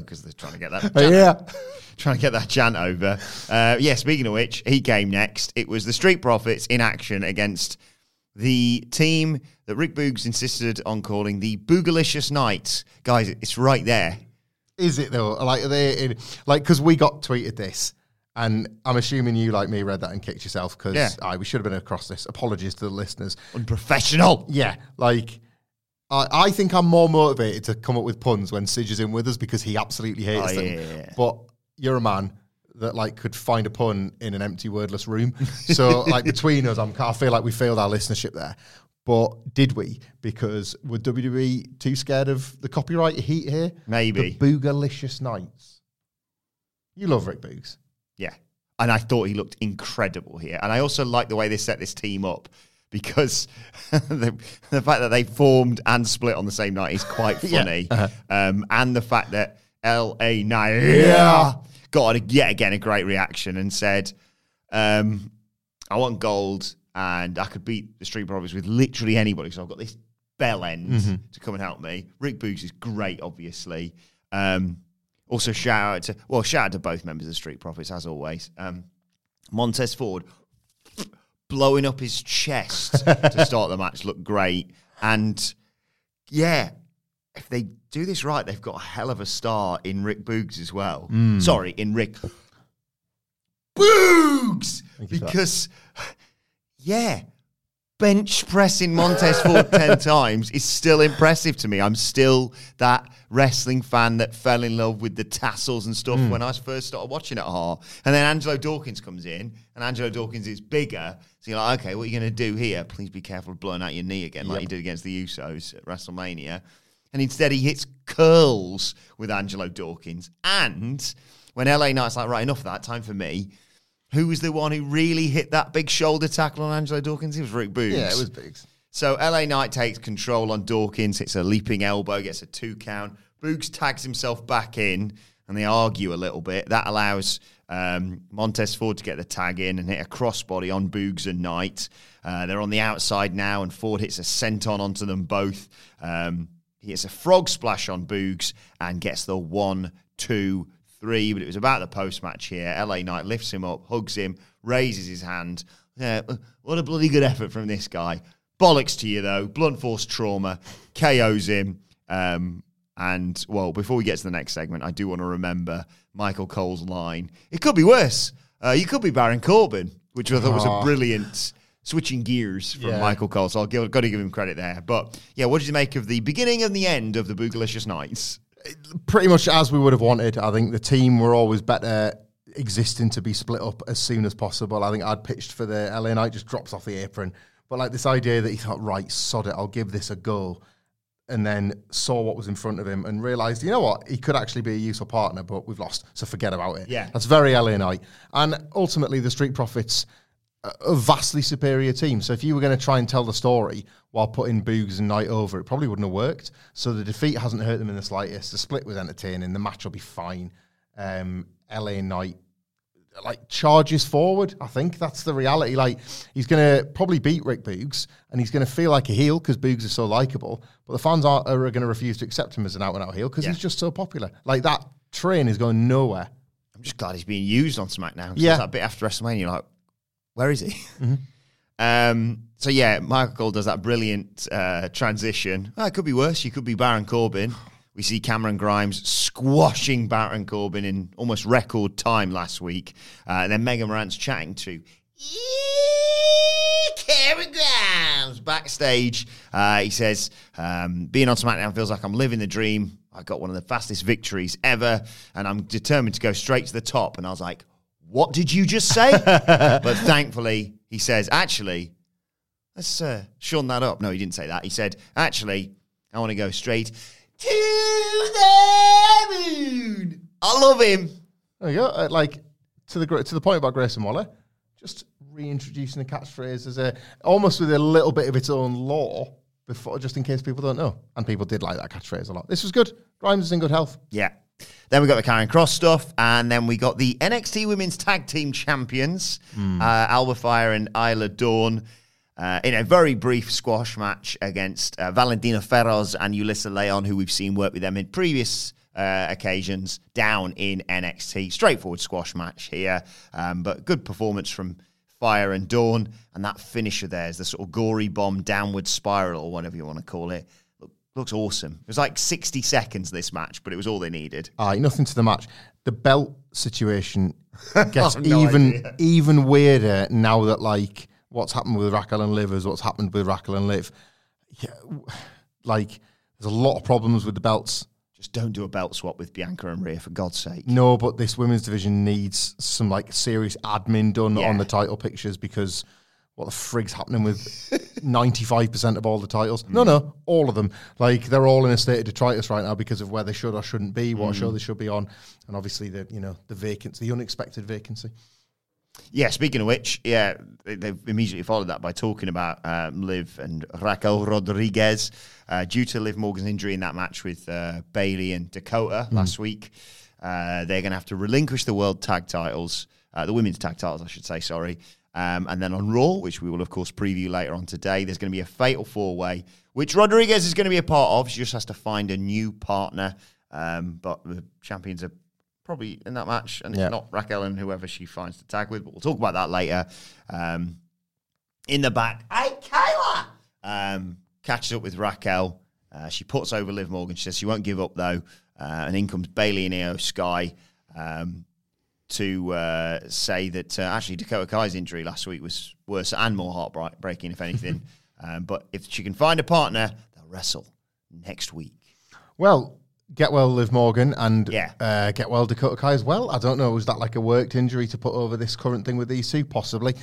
because they're trying to get that. Oh, yeah. Trying to get that chant over. Uh, yeah, speaking of which, he came next. It was the Street Profits in action against the team that Rick Boogs insisted on calling the Boogalicious Knights. Guys, it's right there. Is it though? Like are they in, like because we got tweeted this, and I'm assuming you like me read that and kicked yourself because Yeah. I we should have been across this. Apologies to the listeners. Unprofessional. Yeah, like I, I think I'm more motivated to come up with puns when Sidge is in with us because he absolutely hates Oh, them. yeah. But you're a man that like could find a pun in an empty wordless room. So like between us, I'm, I feel like we failed our listenership there. But did we? Because were WWE too scared of the copyright heat here? Maybe. The Boogalicious Nights. You love Rick Boogs. Yeah. and I thought he looked incredible here. And I also like the way they set this team up because the, the fact that they formed and split on the same night is quite Yeah. funny. Uh-huh. Um, and the fact that L.A. Knight yeah. Got a, yet again a great reaction and said, um, I want gold and I could beat the Street Profits with literally anybody. So I've got this bell end Mhm. to come and help me. Rick Boogs is great, obviously. Um, also, shout out to, well, shout out to both members of the Street Profits, as always. Um, Montez Ford blowing up his chest to start the match looked great. And yeah, if they do this right, they've got a hell of a star in Rick Boogs as well. Mm. Sorry, in Rick Boogs! Thank you for that. Because, yeah, bench pressing Montez Ford 10 times is still impressive to me. I'm still that wrestling fan that fell in love with the tassels and stuff Mm. when I first started watching it hard. And then Angelo Dawkins comes in, and Angelo Dawkins is bigger. So you're like, okay, what are you going to do here? Please be careful of blowing out your knee again, like Yep. you did against the Usos at WrestleMania. And instead, he hits curls with Angelo Dawkins. And when LA Knight's like, right, enough of that, time for me. Who was the one who really hit that big shoulder tackle on Angelo Dawkins? It was Rick Boogs. Yeah, it was Boogs. So LA Knight takes control on Dawkins, hits a leaping elbow, gets a two count. Boogs tags himself back in, and they argue a little bit. That allows um, Montez Ford to get the tag in and hit a crossbody on Boogs and Knight. Uh, they're on the outside now, and Ford hits a senton onto them both. Um, he hits a frog splash on Boogs and gets the one, two, three. But it was about the post match here. LA Knight lifts him up, hugs him, raises his hand. Yeah, uh, what a bloody good effort from this guy. Bollocks to you though. Blunt force trauma KOs him. Um, and well, before we get to the next segment, I do want to remember Michael Cole's line. It could be worse. Uh, you could be Baron Corbin, which I thought was a Oh. brilliant switching gears from Yeah. Michael Cole. So I'll give, got to give him credit there. But yeah, what did you make of the beginning and the end of the Boogalicious Knights? pretty much as we would have wanted. I think the team were always better existing to be split up as soon as possible. I think I'd pitched for the LA Knight just drops off the apron. But like this idea that he thought, right, sod it, I'll give this a go. And then saw what was in front of him and realized, you know what, he could actually be a useful partner, but we've lost, so forget about it. Yeah. That's very LA Knight. And ultimately, the Street Profits, a- vastly superior team. So if you were going to try and tell the story while putting Boogs and Knight over, it probably wouldn't have worked. So the defeat hasn't hurt them in the slightest. The split was entertaining. The match will be fine. Um, LA Knight like charges forward. I think that's the reality. Like he's going to probably beat Rick Boogs, and he's going to feel like a heel because Boogs is so likable. But the fans are, are going to refuse to accept him as an out and out heel because Yeah. he's just so popular. Like that train is going nowhere. I'm just glad he's being used on SmackDown. Yeah. that bit after WrestleMania, you're like, where is he? Um, so yeah, Michael Cole does that brilliant uh, transition. Oh, it could be worse. You could be Baron Corbin. We see Cameron Grimes squashing Baron Corbin in almost record time last week. Uh, and then Megan Morant's chatting to Cameron Grimes backstage. Uh, he says, um, being on SmackDown feels like I'm living the dream. I got one of the fastest victories ever, and I'm determined to go straight to the top. And I was like, what did you just say? but thankfully, he says, actually, let's uh, shorten that up. No, he didn't say that. He said, actually, I want to go straight to the moon. I love him. There you go. Uh, like to the to the point about Grayson Waller, just reintroducing the catchphrase as a almost with a little bit of its own law before, just in case people don't know. And people did like that catchphrase a lot. This was good. Grimes is in good health. Yeah. Then we got the Karrion Kross stuff, and then we got the NXT Women's Tag Team Champions, uh, Alba Fyre and Isla Dawn, uh, in a very brief squash match against uh, Valentina Feroz and Yulisa Leon, who we've seen work with them in previous uh, occasions down in NXT. Straightforward squash match here, um, but good performance from Fire and Dawn, and that finisher there is the sort of gory bomb downward spiral, or whatever you want to call it. Look, looks awesome. It was like 60 seconds this match, but it was all they needed. Ah, Aye, nothing to the match. The belt situation gets no even idea. even weirder now that like what's happened with Raquel and Liv is what's happened with Raquel and Liv. Yeah, like there's a lot of problems with the belts. Just don't do a belt swap with Bianca and Rhea, for God's sake. No, but this women's division needs some like serious admin done Yeah. on the title pictures because what the frig's happening with 95% of all the titles? No, no, all of them. Like they're all in a state of detritus right now because of where they should or shouldn't be, what show they should be on, and obviously the you know the vacancy, the unexpected vacancy. Yeah, speaking of which, yeah, they- they've immediately followed that by talking about um, Liv and Raquel Rodriguez uh, due to Liv Morgan's injury in that match with uh, Bayley and Dakota last week. Uh, they're going to have to relinquish the world tag titles, uh, the women's tag titles, I should say. Sorry. Um, and then on Raw, which we will of course preview later on today, there's going to be a fatal four way, which Rodriguez is going to be a part of. She just has to find a new partner. Um, but the champions are probably in that match, and Yeah. it's not Raquel and whoever she finds to tag with. But we'll talk about that later. Um, in the back, hey Kayla, um, catches up with Raquel. Uh, she puts over Liv Morgan. She says she won't give up though, uh, and in comes Bayley and Iyo Sky um, to uh, say that uh, actually Dakota Kai's injury last week was worse and more heartbreaking, if anything. um, but if she can find a partner, they'll wrestle next week. Well, get well, Liv Morgan, and Yeah. uh, get well, Dakota Kai as well. I don't know. Was that like a worked injury to put over this current thing with these two? Possibly.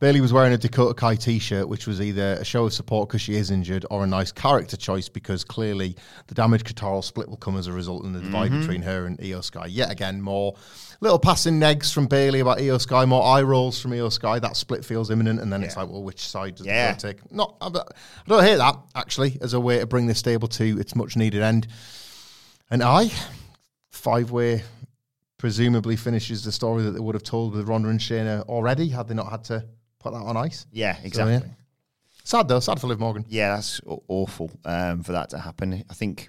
Bayley was wearing a Dakota Kai t-shirt, which was either a show of support because she is injured, or a nice character choice because clearly the damage Katara split will come as a result in the divide mm-hmm. between her and Iyo Sky. Yet again, more little passing negs from Bayley about Iyo Sky, more eye rolls from Iyo Sky. That split feels imminent, and then it's like, well, which side does Yeah. the take? Not, I don't I don't hate that actually as a way to bring this stable to its much needed end. And I, five way, presumably finishes the story that they would have told with Ronda and Shayna already had they not had to put that on ice. Yeah, So, exactly. yeah. Sad though, sad for Liv Morgan. Yeah, that's awful um, for that to happen. I think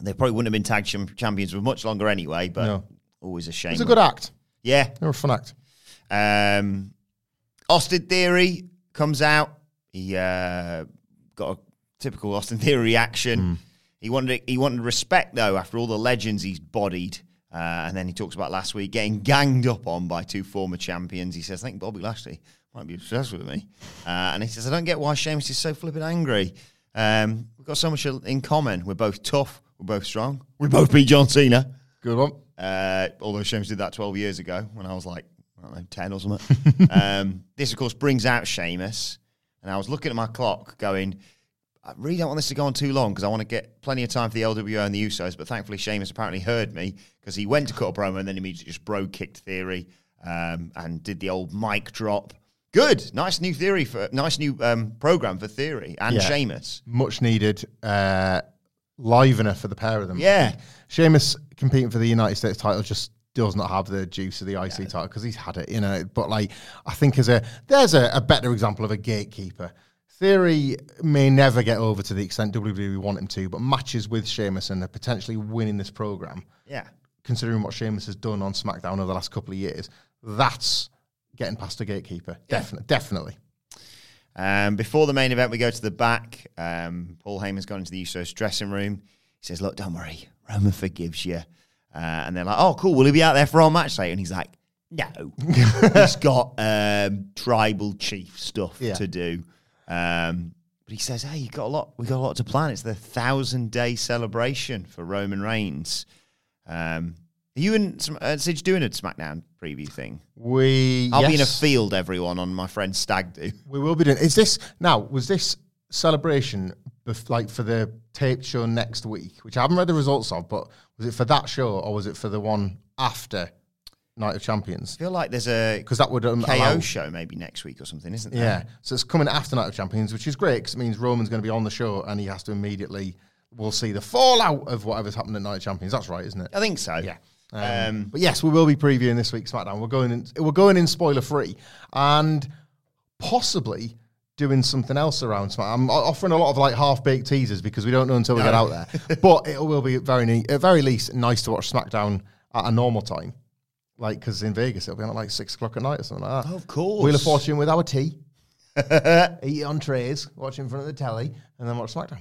they probably wouldn't have been tag cham- champions for much longer anyway, but No. always a shame. It's a good act. Yeah. They're a fun act. Um, Austin Theory comes out. He uh, got a typical Austin Theory reaction. He wanted he wanted respect though after all the legends he's bodied. Uh, and then he talks about last week getting ganged up on by two former champions. He says, I think Bobby Lashley might be obsessed with me. Uh, and he says, I don't get why Sheamus is so flipping angry. Um, we've got so much in common. We're both tough. We're both strong. We both beat John Cena. Good one. Uh, although Sheamus did that 12 years ago when I was like, I don't know, 10 or something. um, this, of course, brings out Sheamus. And I was looking at my clock going, I really don't want this to go on too long because I want to get plenty of time for the LWO and the Usos. But thankfully, Sheamus apparently heard me because he went to cut a promo and then immediately just bro kicked Theory um, and did the old mic drop. Good, nice new theory for nice new um, program for Theory and Yeah. Sheamus. Much needed uh, livener for the pair of them. Yeah. Sheamus competing for the United States title just does not have the juice of the IC title because he's had it, you know. But like, I think as a there's a, a better example of a gatekeeper. Theory may never get over to the extent WWE want him to, but matches with Sheamus and they're potentially winning this program. Yeah. Considering what Sheamus has done on SmackDown over the last couple of years, that's getting past a gatekeeper. Definitely, definitely. Um, before the main event, we go to the back. Um, Paul Heyman's gone into the Usos dressing room. He says, "Look, don't worry, Roman forgives you." Uh, and they're like, "Oh, cool. Will he be out there for our match later?" And he's like, "No, he's got um, tribal chief stuff Yeah. to do." Um, but he says, "Hey, you got a lot. We got a lot to plan. It's the thousand day celebration for Roman Reigns." Um, are you and uh, Sidge doing a SmackDown preview thing? We I'll be in a field, everyone, on my friend Stag do. We will be doing. Is this now? Was this celebration bef- like for the taped show next week, which I haven't read the results of? But was it for that show or was it for the one after Night of Champions? I feel like there's a Because that would um, KO allow- show maybe next week or something, isn't there? Yeah, so it's coming after Night of Champions, which is great because it means Roman's going to be on the show and he has to immediately. We'll see the fallout of whatever's happened at Night of Champions. That's right, isn't it? I think so. Yeah. Um, Um, but yes, we will be previewing this week's SmackDown. We're going in, we're going in spoiler free, and possibly doing something else around SmackDown. I'm offering a lot of like half baked teasers because we don't know until we get out there. but it will be very, ne- at very least, nice to watch SmackDown at a normal time, like because in Vegas it'll be on at like six o'clock at night or something like that. Oh, of course. Wheel of Fortune with our tea, eat it on trays, watch in front of the telly, and then watch SmackDown.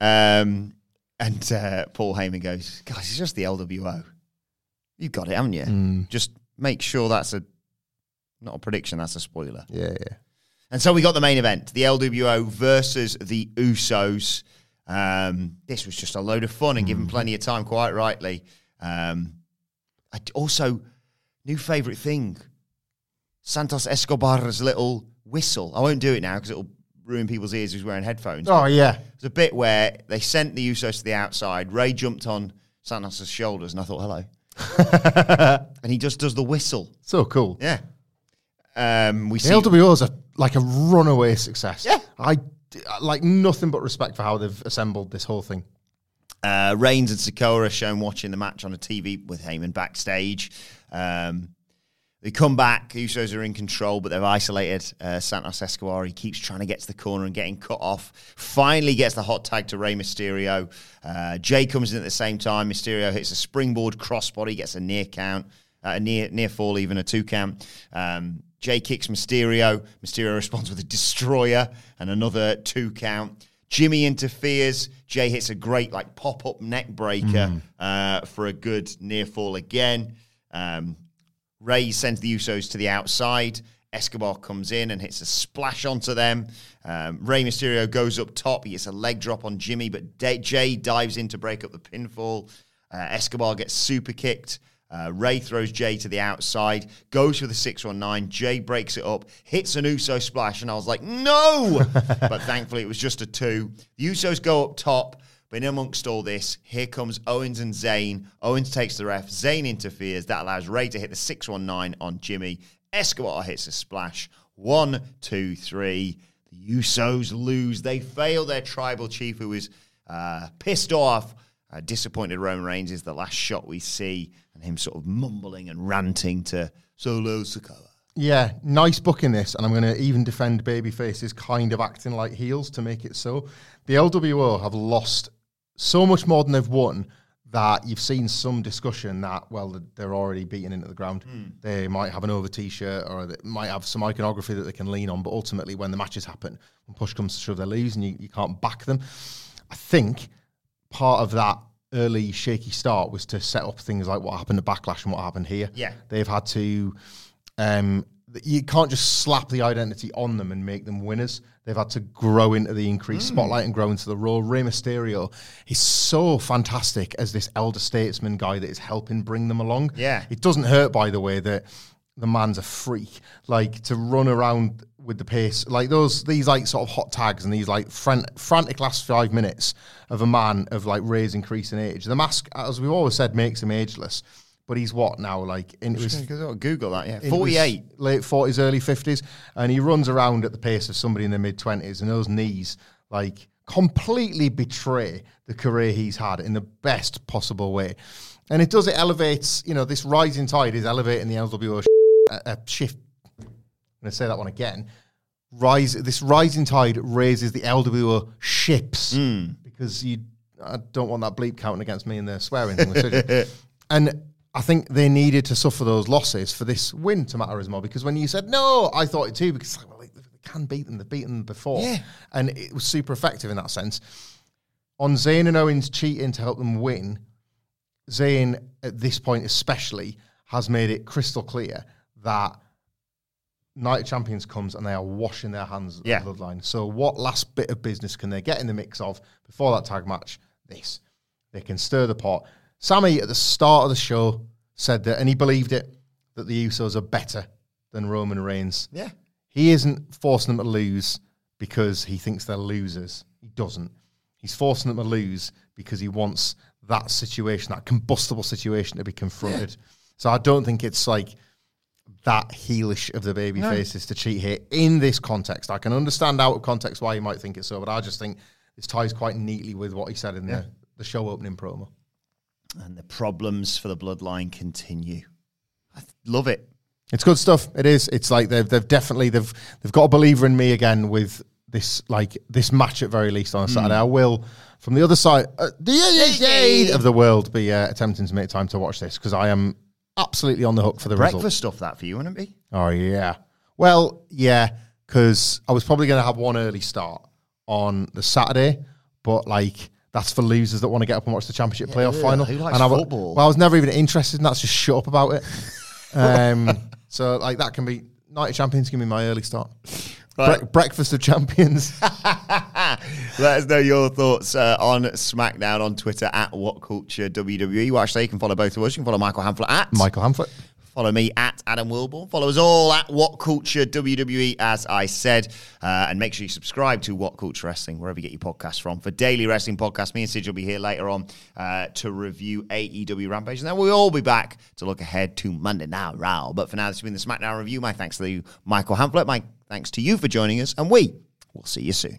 Um, and uh, Paul Heyman goes, guys, it's just the LWO. You've got it, haven't you? Mm. Just make sure that's a not a prediction, that's a spoiler. Yeah, yeah. And so we got the main event, the LWO versus the Usos. Um, this was just a load of fun and given Mm. plenty of time, quite rightly. Um, I d- also, new favourite thing, Santos Escobar's little whistle. I won't do it now because it'll ruin people's ears who's wearing headphones. Oh yeah, It's a bit where they sent the Usos to the outside. Rey jumped on Santos's shoulders, and I thought, hello. and he just does the whistle. so cool. Yeah. Um, we The see LWO is a, like a runaway success. Yeah. I like nothing but respect for how they've assembled this whole thing. Uh, Reigns and Sikoa are shown watching the match on a TV with Heyman backstage. Um, they come back. Usos are in control, but they've isolated uh, Santos Escobar. He keeps trying to get to the corner and getting cut off. Finally gets the hot tag to Rey Mysterio. Uh, Jey comes in at the same time. Mysterio hits a springboard crossbody, gets a near count, uh, a near near fall, even a two count. Um, Jey kicks Mysterio. Mysterio responds with a destroyer and another two count. Jimmy interferes. Jey hits a great like pop up neck breaker uh, for a good near fall again. Um, Rey sends the Usos to the outside. Escobar comes in and hits a splash onto them. Um, Rey Mysterio goes up top. He gets a leg drop on Jimmy, but Da- Jey dives in to break up the pinfall. Uh, Escobar gets super kicked. Uh, Rey throws Jey to the outside, goes for the 619. Jey breaks it up, hits an Uso splash, and I was like, no! but thankfully, it was just a two. The Usos go up top. But in amongst all this, here comes Owens and Zayn. Owens takes the ref. Zayn interferes. That allows Rey to hit the 619 on Jimmy. Escobar hits a splash. One, two, three. The Usos lose. They fail their tribal chief, who is uh, pissed off. Uh, disappointed Roman Reigns is the last shot we see, and him sort of mumbling and ranting to Solo Sikoa. Yeah, nice book in this, and I'm going to even defend baby faces kind of acting like heels to make it so. The LWO have lost so much more than they've won that you've seen some discussion that well they're already beaten into the ground. They might have an over T-shirt or they might have some iconography that they can lean on, but ultimately when the matches happen, when push comes to shove, they lose, and you, you can't back them. I think part of that early shaky start was to set up things like what happened at Backlash and what happened here. Yeah. They've had to um, you can't just slap the identity on them and make them winners. They've had to grow into the increased hmm. spotlight and grow into the role. Rey Mysterio is so fantastic as this elder statesman guy that is helping bring them along. Yeah. It doesn't hurt, by the way, that the man's a freak. Like to run around with the pace, like those these like sort of hot tags and these like fran- frantic last five minutes of a man of like Rey's increasing age. The mask, as we've always said, makes him ageless. But he's what now? Like into his Google that, yeah. in his 48. late forties, early fifties, and he runs around at the pace of somebody in their mid twenties, and those knees like completely betray the career he's had in the best possible way. And it does it elevates, you know, this rising tide is elevating the LWO sh- a, a shift. I'm going to say that one again. Rise. This rising tide raises the LWO ships hmm. because you. I don't want that bleep counting against me in the swearing thing. and I think they needed to suffer those losses for this win to matter as more. Because when you said no, I thought it too. Because like, well, they, can beat them. They've beaten them before, Yeah. and it was super effective in that sense. On Zayn and Owens cheating to help them win, Zayn at this point especially has made it crystal clear that Night of Champions comes and they are washing their hands of Yeah. the bloodline. So what last bit of business can they get in the mix of before that tag match? This. They can stir the pot. Sami at the start of the show said that, and he believed it, that the Usos are better than Roman Reigns. Yeah. He isn't forcing them to lose because he thinks they're losers. He doesn't. He's forcing them to lose because he wants that situation, that combustible situation, to be confronted. So I don't think it's like that heelish of the baby faces to cheat here in this context. I can understand out of context why you might think it's so, but I just think this ties quite neatly with what he said in the, the show opening promo. And the problems for the bloodline continue. I th- love it. It's good stuff. It is. It's like they've they've definitely they've they've got a believer in me again with this like this match at very least on a Saturday. I will from the other side, uh, the of the world, be uh, attempting to make time to watch this because I am absolutely on the hook for the Breakfast result. stuff that for you, wouldn't it be? Oh yeah. Well, yeah, because I was probably going to have one early start on the Saturday, but like. That's for losers that want to get up and watch the championship playoff yeah, final. who likes and I, football? Well, I was never even interested in that. So just shut up about it. Um, so like that can be night of champions. Give me my early start. Right. Bre- breakfast of champions. Let us know your thoughts uh, on SmackDown on Twitter at What Culture WWE. Well, actually, you can follow both of us. You can follow Michael Hamflett at Michael Hamflett. Follow me at Adam Wilbourn. Follow us all at What Culture WWE, as I said. Uh, and make sure you subscribe to What Culture Wrestling, wherever you get your podcasts from. For daily wrestling podcasts, me and Sid will be here later on uh, to review AEW Rampage. And then we'll all be back to look ahead to Monday Night Raw. But for now, this has been the SmackDown review. My thanks to you, Michael Hamflett. My thanks to you for joining us. And we will see you soon.